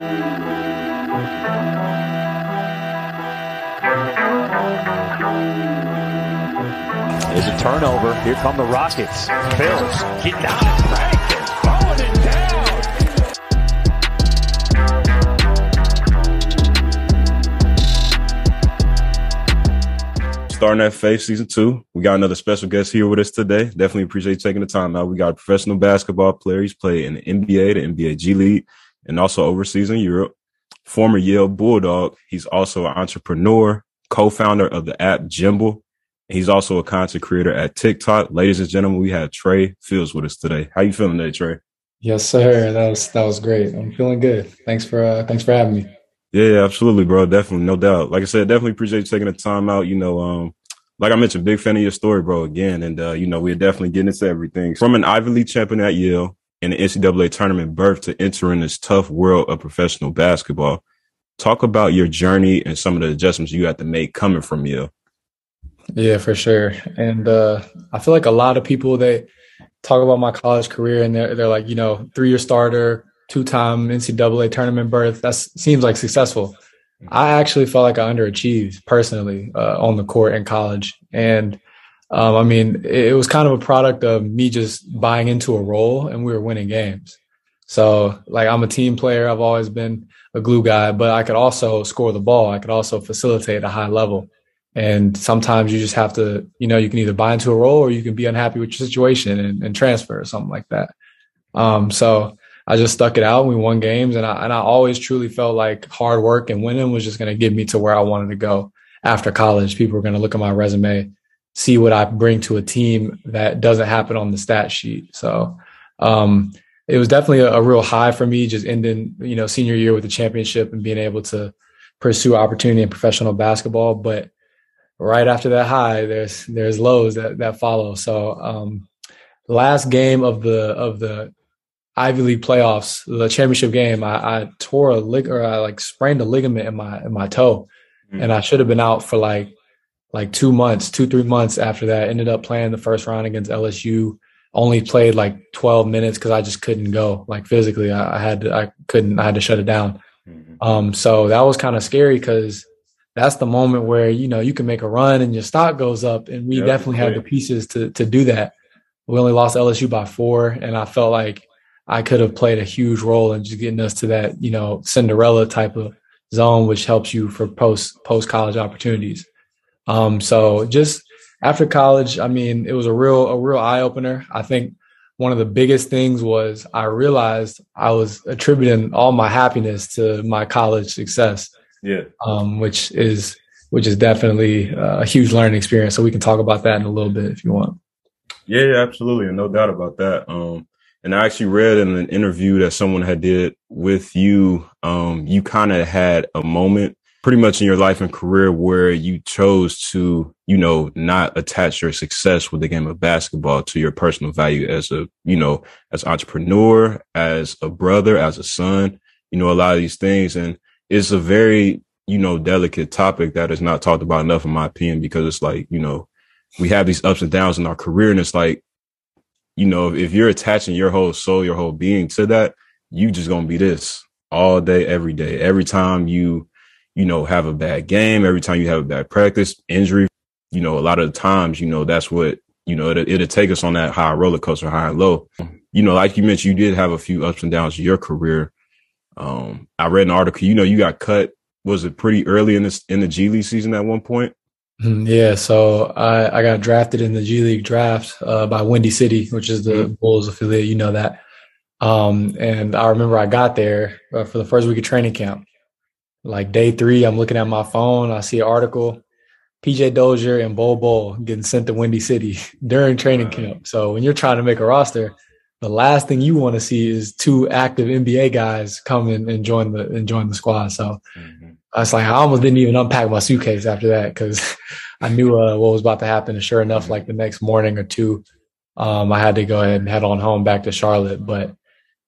There's a turnover. Here come the Rockets. Bills get down and They're throwing it down. Starting at Faith season two, we got another special guest here with us today. Definitely appreciate you taking the time out. We got a professional basketball player. He's played in the NBA, the NBA G League, and also overseas in Europe. Former Yale Bulldog. He's also an entrepreneur, co-founder of the app Jimble, He's also a content creator at TikTok. Ladies and gentlemen, we have Trey Phills with us today. How you feeling today, Trey? Yes, sir. That was that was great. I'm feeling good. Thanks for uh, thanks for having me. Yeah, absolutely, bro. Definitely, no doubt. Like I said, definitely appreciate you taking the time out. You know, um, like I mentioned, big fan of your story, bro. Again, and uh, you know, we're definitely getting into everything from an Ivy League champion at Yale and the NCAA tournament berth to entering this tough world of professional basketball. Talk about your journey and some of the adjustments you had to make coming from Yale. Yeah, for sure. And uh, I feel like a lot of people they talk about my college career and they're they're like, you know, three year starter, two time NCAA tournament berth. That seems like successful. I actually felt like I underachieved personally uh, on the court in college, and um, I mean, it, it was kind of a product of me just buying into a role, and we were winning games. So, like, I'm a team player. I've always been a glue guy, but I could also score the ball. I could also facilitate at a high level. And sometimes you just have to, you know, you can either buy into a role or you can be unhappy with your situation and, and transfer or something like that. Um, so I just stuck it out. And We won games, and I and I always truly felt like hard work and winning was just going to get me to where I wanted to go after college. People were going to look at my resume, see what I bring to a team that doesn't happen on the stat sheet. So um, it was definitely a, a real high for me, just ending you know senior year with the championship and being able to pursue opportunity in professional basketball, but right after that high, there's there's lows that that follow. So um, last game of the of the Ivy League playoffs, the championship game, I, I tore a lig or I like sprained a ligament in my in my toe, mm-hmm. and I should have been out for like like two months, two three months after that. Ended up playing the first round against LSU. Only played like 12 minutes because I just couldn't go. Like physically, I, I, had to, I couldn't. I had to shut it down. Mm-hmm. Um, so that was kind of scary because that's the moment where you know you can make a run and your stock goes up and we yep, definitely had the pieces to to do that we only lost lsu by four and i felt like i could have played a huge role in just getting us to that you know cinderella type of zone which helps you for post post college opportunities um so just after college i mean it was a real a real eye opener i think one of the biggest things was i realized i was attributing all my happiness to my college success yeah. Um, which is which is definitely a huge learning experience. So we can talk about that in a little bit if you want. Yeah, yeah absolutely, and no doubt about that. Um, and I actually read in an interview that someone had did with you. Um, you kind of had a moment pretty much in your life and career where you chose to, you know, not attach your success with the game of basketball to your personal value as a, you know, as entrepreneur, as a brother, as a son, you know, a lot of these things. And it's a very, you know, delicate topic that is not talked about enough in my opinion, because it's like, you know, we have these ups and downs in our career and it's like, you know, if you're attaching your whole soul, your whole being to that, you just gonna be this all day, every day. Every time you, you know, have a bad game, every time you have a bad practice, injury, you know, a lot of the times, you know, that's what, you know, it, it'll take us on that high roller coaster, high and low. You know, like you mentioned, you did have a few ups and downs in your career. Um, I read an article. You know, you got cut. Was it pretty early in this in the G League season at one point? Mm-hmm. Yeah, so I, I got drafted in the G League draft uh, by Windy City, which is the mm-hmm. Bulls affiliate. You know that. Um, and I remember I got there uh, for the first week of training camp. Like day three, I'm looking at my phone. I see an article, PJ Dozier and Bol Bol getting sent to Windy City during training camp. So when you're trying to make a roster, the last thing you want to see is two active NBA guys come in and join the and join the squad. So mm-hmm. I was like, I almost didn't even unpack my suitcase after that because I knew uh, what was about to happen. And sure enough, like the next morning or two, um, I had to go ahead and head on home back to Charlotte. But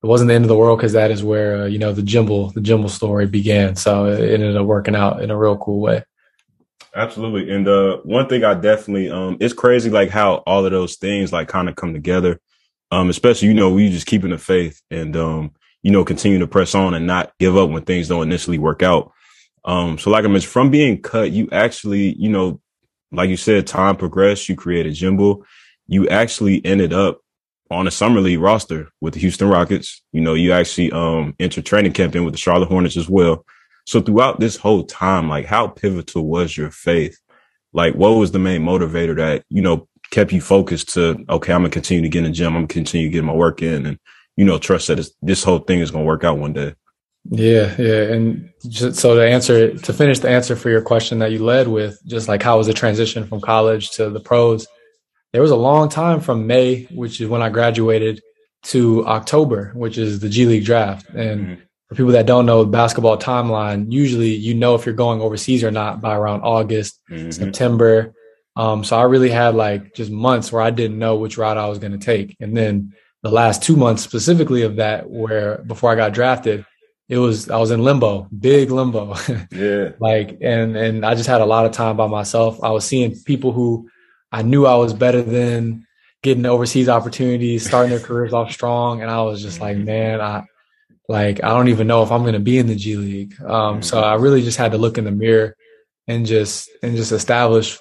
it wasn't the end of the world because that is where uh, you know the Jimble the Jimble story began. So it ended up working out in a real cool way. Absolutely. And uh, one thing I definitely um, it's crazy like how all of those things like kind of come together um, especially, you know, we just keeping the faith and, um, you know, continue to press on and not give up when things don't initially work out. Um, so like I mentioned, from being cut, you actually, you know, like you said, time progressed. You created Jimble. You actually ended up on a summer league roster with the Houston Rockets. You know, you actually um entered training camp in with the Charlotte Hornets as well. So throughout this whole time, like how pivotal was your faith? Like what was the main motivator that, you know, kept you focused to, okay, I'm gonna continue to get in the gym, I'm gonna continue getting my work in and, you know, trust that this whole thing is gonna work out one day. Yeah, yeah. And just, so to answer to finish the answer for your question that you led with, just like how was the transition from college to the pros? There was a long time from May, which is when I graduated, to October, which is the G League draft. And mm-hmm. for people that don't know the basketball timeline, usually you know if you're going overseas or not by around August, mm-hmm. September. Um, so I really had like just months where I didn't know which route I was going to take. And then the last two months specifically of that, where before I got drafted, it was I was in limbo, big limbo. yeah. like and and I just had a lot of time by myself. I was seeing people who I knew I was better than getting overseas opportunities, starting their careers off strong. And I was just like, man, I like I don't even know if I'm gonna be in the G League. Um, so I really just had to look in the mirror and just and just establish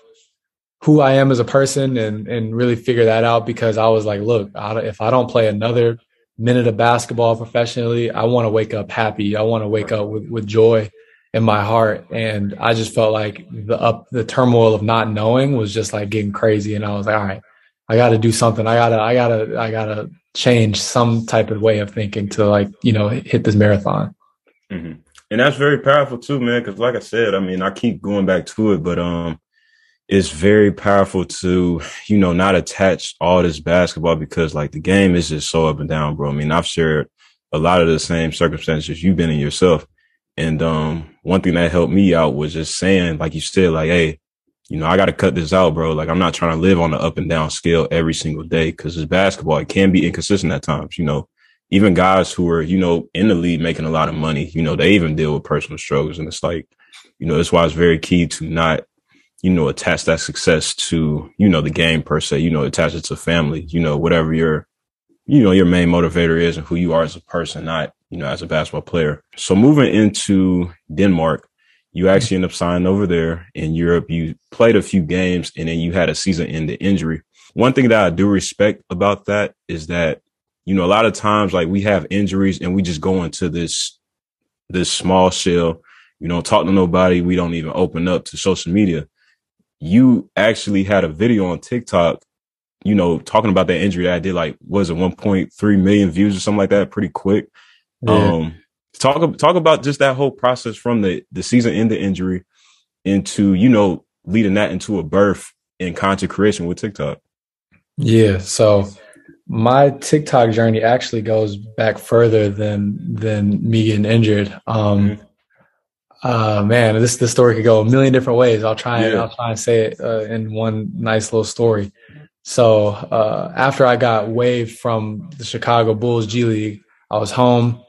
who I am as a person and and really figure that out because I was like, look, I, if I don't play another minute of basketball professionally, I want to wake up happy. I want to wake up with with joy in my heart. And I just felt like the up, the turmoil of not knowing was just like getting crazy. And I was like, all right, I got to do something. I gotta, I gotta, I gotta change some type of way of thinking to like, you know, hit this marathon. Mm-hmm. And that's very powerful too, man. Cause like I said, I mean, I keep going back to it, but, um, it's very powerful to, you know, not attach all this basketball because like the game is just so up and down, bro. I mean, I've shared a lot of the same circumstances you've been in yourself. And um, one thing that helped me out was just saying, like you said, like, hey, you know, I got to cut this out, bro. Like, I'm not trying to live on the up and down scale every single day because it's basketball. It can be inconsistent at times, you know. Even guys who are, you know, in the league making a lot of money, you know, they even deal with personal struggles. And it's like, you know, that's why it's very key to not, you know, attach that success to, you know, the game per se, you know, attach it to family, you know, whatever your, you know, your main motivator is and who you are as a person, not you know, as a basketball player. So moving into Denmark, you actually end up signing over there in Europe. You played a few games and then you had a season ending injury. One thing that I do respect about that is that, you know, a lot of times like we have injuries and we just go into this, this small shell, you don't talk to nobody. We don't even open up to social media. You actually had a video on TikTok, you know, talking about that injury that I did like, was it 1.3 million views or something like that pretty quick. Yeah. Um, talk talk about just that whole process from the the season end the injury into you know leading that into a birth and content creation with TikTok. Yeah, so my TikTok journey actually goes back further than than me getting injured. Um, mm-hmm. uh, man, this this story could go a million different ways. I'll try and yeah. I'll try and say it uh, in one nice little story. So uh, after I got waived from the Chicago Bulls G League, I was home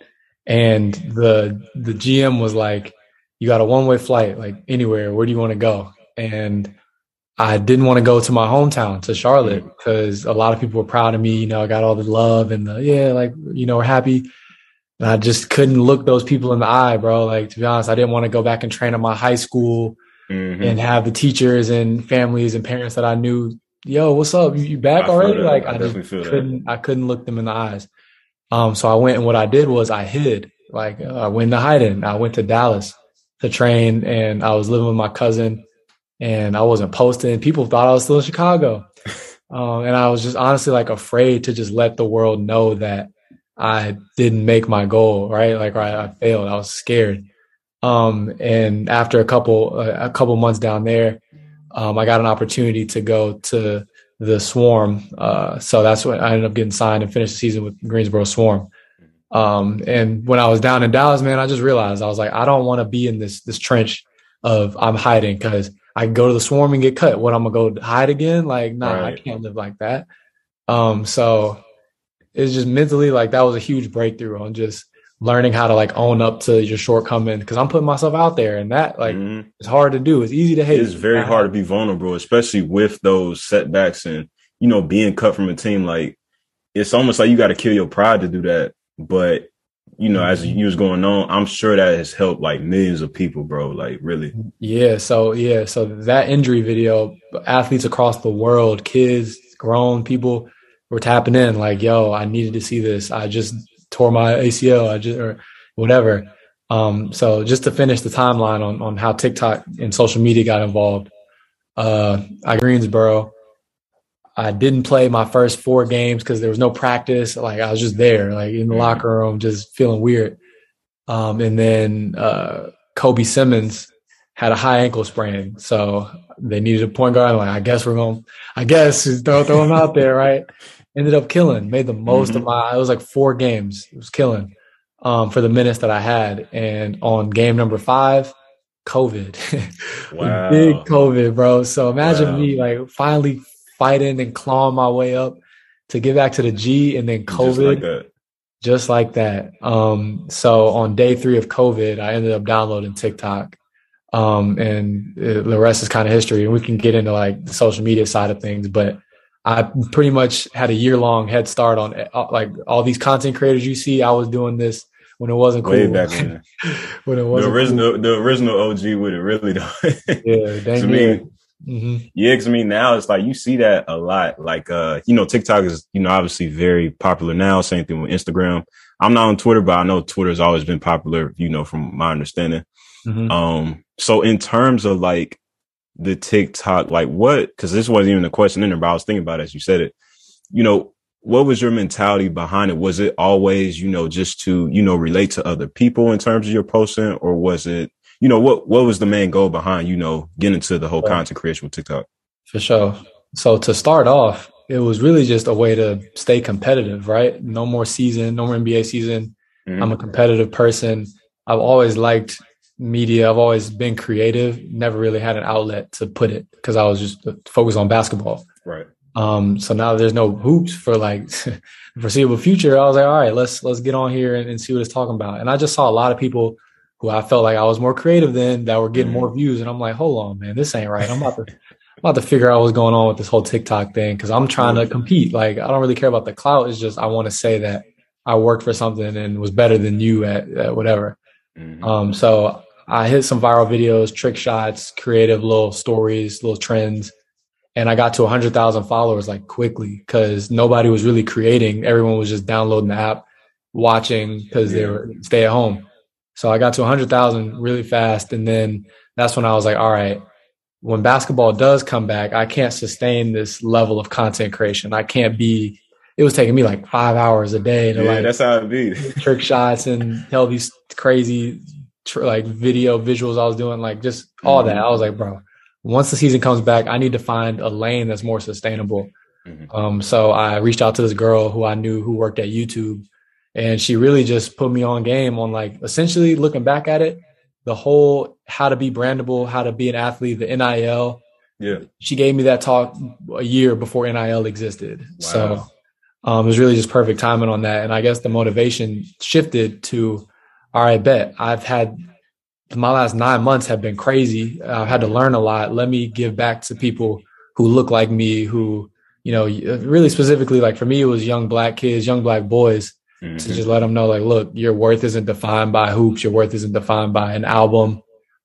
and the the GM was like, "You got a one way flight, like anywhere. Where do you want to go?" And I didn't want to go to my hometown to Charlotte because a lot of people were proud of me. You know, I got all the love and the yeah, like you know, we're happy. And I just couldn't look those people in the eye, bro. Like to be honest, I didn't want to go back and train at my high school mm-hmm. and have the teachers and families and parents that I knew. Yo, what's up? You, you back I already? Like I, I just couldn't. That. I couldn't look them in the eyes. Um, so I went and what I did was I hid, like uh, I went to hiding. I went to Dallas to train and I was living with my cousin and I wasn't posting. People thought I was still in Chicago. Um, and I was just honestly like afraid to just let the world know that I didn't make my goal, right? Like I, I failed. I was scared. Um, and after a couple, uh, a couple months down there, um, I got an opportunity to go to the Swarm. Uh, so that's when I ended up getting signed and finished the season with Greensboro Swarm. Um, and when I was down in Dallas, man, I just realized I was like, I don't want to be in this this trench of I'm hiding because I go to the Swarm and get cut. What I'm gonna go hide again? Like, nah, right. I can't live like that. Um, so it's just mentally like that was a huge breakthrough on just learning how to like own up to your shortcoming because I'm putting myself out there and that like mm-hmm. it's hard to do. It's easy to hate. It's very hard to be vulnerable, especially with those setbacks and you know being cut from a team. Like it's almost like you got to kill your pride to do that. But you know, as you was going on, I'm sure that has helped like millions of people, bro. Like really. Yeah. So yeah. So that injury video, athletes across the world, kids, grown people were tapping in like, yo, I needed to see this. I just tore my ACL. I just or whatever. Um, so just to finish the timeline on on how TikTok and social media got involved, uh, I Greensboro I didn't play my first four games because there was no practice. Like I was just there, like in the mm-hmm. locker room, just feeling weird. Um, and then uh, Kobe Simmons had a high ankle sprain, so they needed a point guard. I'm like, I guess we're going. I guess throw throw him out there, right? Ended up killing. Made the most mm-hmm. of my. It was like four games. It was killing um, for the minutes that I had. And on game number five, COVID. Wow. Big COVID, bro. So imagine wow. me like finally fighting and clawing my way up to get back to the G and then COVID. Just like that. Just like that. Um, so on day three of COVID, I ended up downloading TikTok. Um, and the rest is kind of history. And we can get into like the social media side of things, but I pretty much had a year long head start on uh, like all these content creators you see. I was doing this when it wasn't cool. Way back then. when it wasn't the original, cool. the original OG with it really though. yeah, dang to me, Mm-hmm. Yeah, because I mean now it's like you see that a lot. Like uh, you know, TikTok is you know obviously very popular now. Same thing with Instagram. I'm not on Twitter, but I know Twitter has always been popular. You know, from my understanding. Mm-hmm. Um, so in terms of like the TikTok, like what? Because this wasn't even a question in there, but I was thinking about it as you said it. You know, what was your mentality behind it? Was it always, you know, just to, you know, relate to other people in terms of your posting, or was it you know, what what was the main goal behind, you know, getting into the whole content creation with TikTok? For sure. So to start off, it was really just a way to stay competitive, right? No more season, no more NBA season. Mm-hmm. I'm a competitive person. I've always liked media. I've always been creative. Never really had an outlet to put it because I was just focused on basketball. Right. Um, so now there's no hoops for like the foreseeable future. I was like, all right, let's let's get on here and, and see what it's talking about. And I just saw a lot of people who I felt like I was more creative than that were getting mm-hmm. more views. And I'm like, hold on, man, this ain't right. I'm about to I'm about to figure out what's going on with this whole TikTok thing because I'm trying to compete. Like I don't really care about the clout. It's just I want to say that I worked for something and was better than you at, at whatever. Mm-hmm. Um, so I hit some viral videos, trick shots, creative little stories, little trends. And I got to 100,000 followers like quickly because nobody was really creating. Everyone was just downloading the app, watching because they were stay at home. So I got to 100,000 really fast. And then that's when I was like, all right, when basketball does come back, I can't sustain this level of content creation. I can't be, it was taking me like five hours a day to yeah, like, that's how it be. trick shots and tell these crazy, tr- like video visuals I was doing, like just all mm-hmm. that. I was like, bro, once the season comes back, I need to find a lane that's more sustainable. Mm-hmm. Um, so I reached out to this girl who I knew who worked at YouTube and she really just put me on game on like essentially looking back at it, the whole how to be brandable, how to be an athlete, the NIL. Yeah. She gave me that talk a year before NIL existed. Wow. So um, it was really just perfect timing on that. And I guess the motivation shifted to, all right, bet I've had my last nine months have been crazy. I've had to learn a lot. Let me give back to people who look like me, who, you know, really specifically, like for me, it was young black kids, young black boys mm-hmm. to just let them know, like, look, your worth isn't defined by hoops. Your worth isn't defined by an album.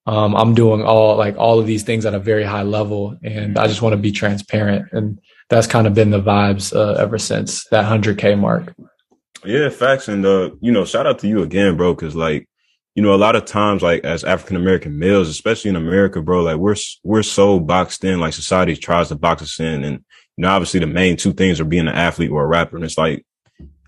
Um, I'm doing all like all of these things at a very high level, and I just want to be transparent. And that's kind of been the vibes uh, ever since that 100k mark. Yeah, facts, and uh, you know, shout out to you again, bro, because like you know, a lot of times, like as African American males, especially in America, bro, like we're we're so boxed in. Like society tries to box us in, and you know, obviously the main two things are being an athlete or a rapper. And it's like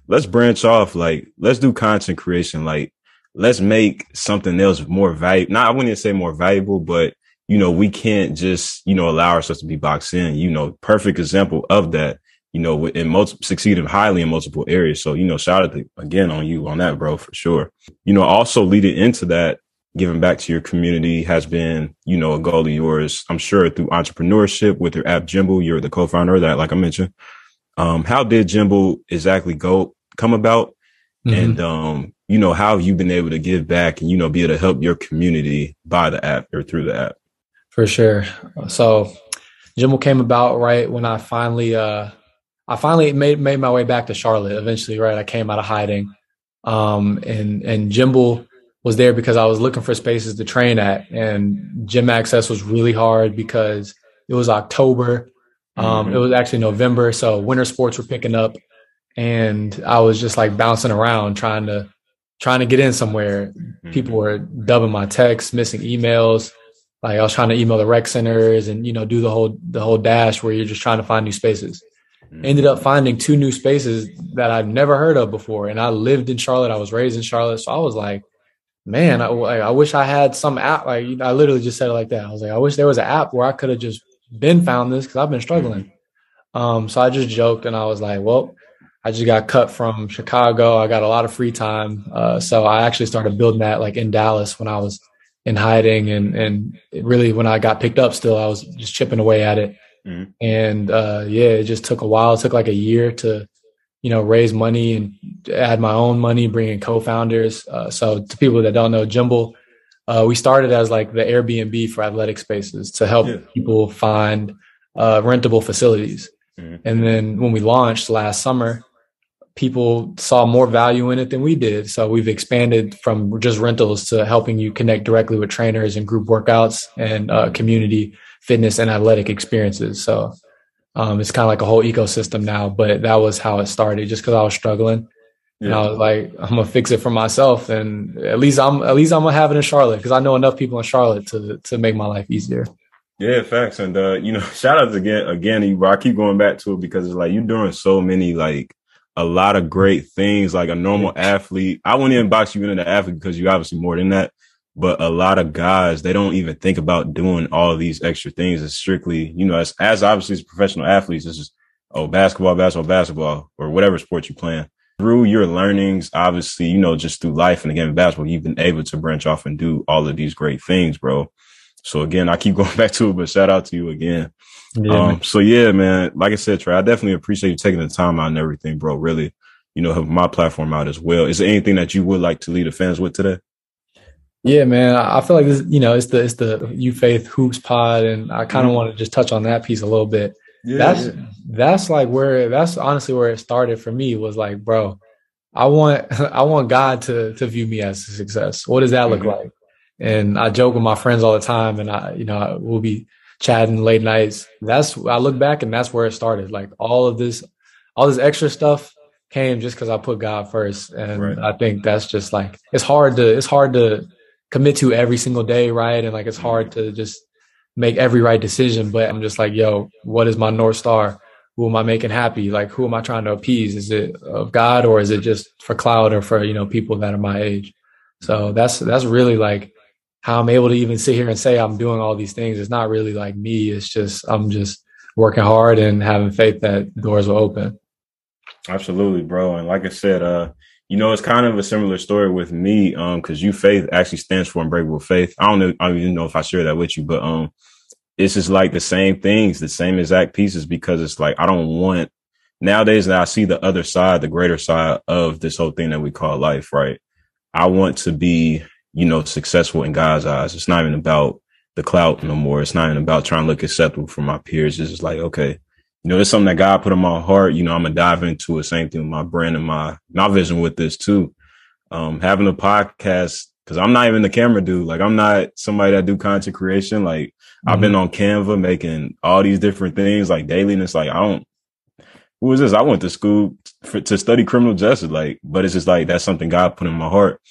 let's branch off. Like, let's do content creation. Like, let's make something else more valuable. Not, I wouldn't say more valuable, but you know, we can't just, you know, allow ourselves to be boxed in, you know, perfect example of that, you know, in most succeeding highly in multiple areas. So, you know, shout out to, again on you on that, bro, for sure. You know, also leading into that, giving back to your community has been, you know, a goal of yours. I'm sure through entrepreneurship with your app Jimble, you're the co-founder of that, like I mentioned. Um, how did Jimble exactly go come about? Mm-hmm. And, um, you know, how have you been able to give back and, you know, be able to help your community by the app or through the app? For sure. So Jimble came about right when I finally, uh, I finally made, made my way back to Charlotte eventually, right? I came out of hiding. Um, and, and Jimble was there because I was looking for spaces to train at and gym access was really hard because it was October. Um, mm-hmm. it was actually November. So winter sports were picking up and I was just like bouncing around trying to, trying to get in somewhere. Mm-hmm. People were dubbing my texts, missing emails. Like I was trying to email the rec centers and, you know, do the whole, the whole dash where you're just trying to find new spaces. Ended up finding two new spaces that I've never heard of before. And I lived in Charlotte. I was raised in Charlotte. So I was like, man, I, I wish I had some app. Like I literally just said it like that. I was like, I wish there was an app where I could have just been found this because I've been struggling. Um, so I just joked and I was like, well, I just got cut from Chicago. I got a lot of free time. Uh, so I actually started building that like in Dallas when I was in hiding and, and really when I got picked up still, I was just chipping away at it. Mm-hmm. And, uh, yeah, it just took a while. It took like a year to, you know, raise money and add my own money, bring in co-founders. Uh, so to people that don't know, Jimble, uh, we started as like the Airbnb for athletic spaces to help yeah. people find uh, rentable facilities. Mm-hmm. And then when we launched last summer, people saw more value in it than we did. So we've expanded from just rentals to helping you connect directly with trainers and group workouts and uh, community fitness and athletic experiences. So um, it's kind of like a whole ecosystem now, but that was how it started just because I was struggling. Yeah. And I was like, I'm gonna fix it for myself, and at least I'm at least I'm gonna have it in Charlotte because I know enough people in Charlotte to to make my life easier. Yeah, facts, and uh, you know, shout outs again, again. I keep going back to it because it's like you're doing so many like a lot of great things. Like a normal athlete, I wouldn't even box you into the athlete because you're obviously more than that. But a lot of guys, they don't even think about doing all these extra things. It's strictly, you know, as, as obviously as professional athletes, it's just, oh, basketball, basketball, basketball, or whatever sport you playing. Through your learnings, obviously, you know, just through life and the game of basketball, you've been able to branch off and do all of these great things, bro. So again, I keep going back to it, but shout out to you again. Yeah, um, so yeah, man, like I said, Trey, I definitely appreciate you taking the time out and everything, bro. Really, you know, helping my platform out as well. Is there anything that you would like to lead the fans with today? Yeah, man. I feel like this, you know, it's the it's the You Faith Hoops pod, and I kind of mm-hmm. want to just touch on that piece a little bit. Yeah, that's yeah. that's like where that's honestly where it started for me was like, bro, I want I want God to to view me as a success. What does that look mm-hmm. like? And I joke with my friends all the time, and I, you know, we'll be chatting late nights. That's I look back and that's where it started. Like all of this, all this extra stuff came just because I put God first, and right. I think that's just like it's hard to it's hard to commit to every single day, right? And like it's hard to just make every right decision. But I'm just like, yo, what is my north star? Who am I making happy? Like, who am I trying to appease? Is it of God or is it just for cloud or for you know people that are my age? So that's that's really like how I'm able to even sit here and say I'm doing all these things. It's not really like me. It's just I'm just working hard and having faith that doors will open. Absolutely, bro. And like I said, uh, you know, it's kind of a similar story with me, um, because you faith actually stands for unbreakable faith. I don't know, I don't even know if I share that with you, but um, it's just like the same things, the same exact pieces, because it's like I don't want nowadays that I see the other side, the greater side of this whole thing that we call life, right? I want to be, you know, successful in God's eyes. It's not even about the clout no more. It's not even about trying to look acceptable for my peers. It's just like, okay, you know, it's something that God put in my heart. You know, I'm gonna dive into it. Same thing with my brand and my my vision with this too. Um, having a podcast because I'm not even the camera dude. Like I'm not somebody that do content creation. Like mm-hmm. I've been on Canva making all these different things like daily, and it's like I don't. Who is this? I went to school for, to study criminal justice. Like, but it's just like that's something God put in my heart.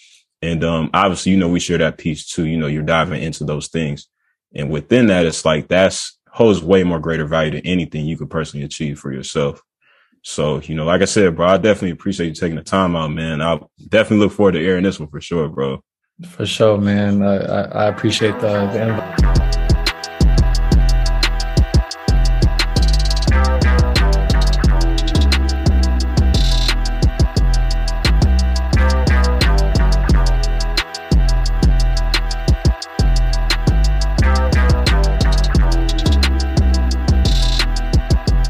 And um, obviously, you know, we share that piece too. You know, you're diving into those things, and within that, it's like that's holds way more greater value than anything you could personally achieve for yourself. So, you know, like I said, bro, I definitely appreciate you taking the time out, man. I definitely look forward to airing this one for sure, bro. For sure, man. I, I appreciate the, the invite.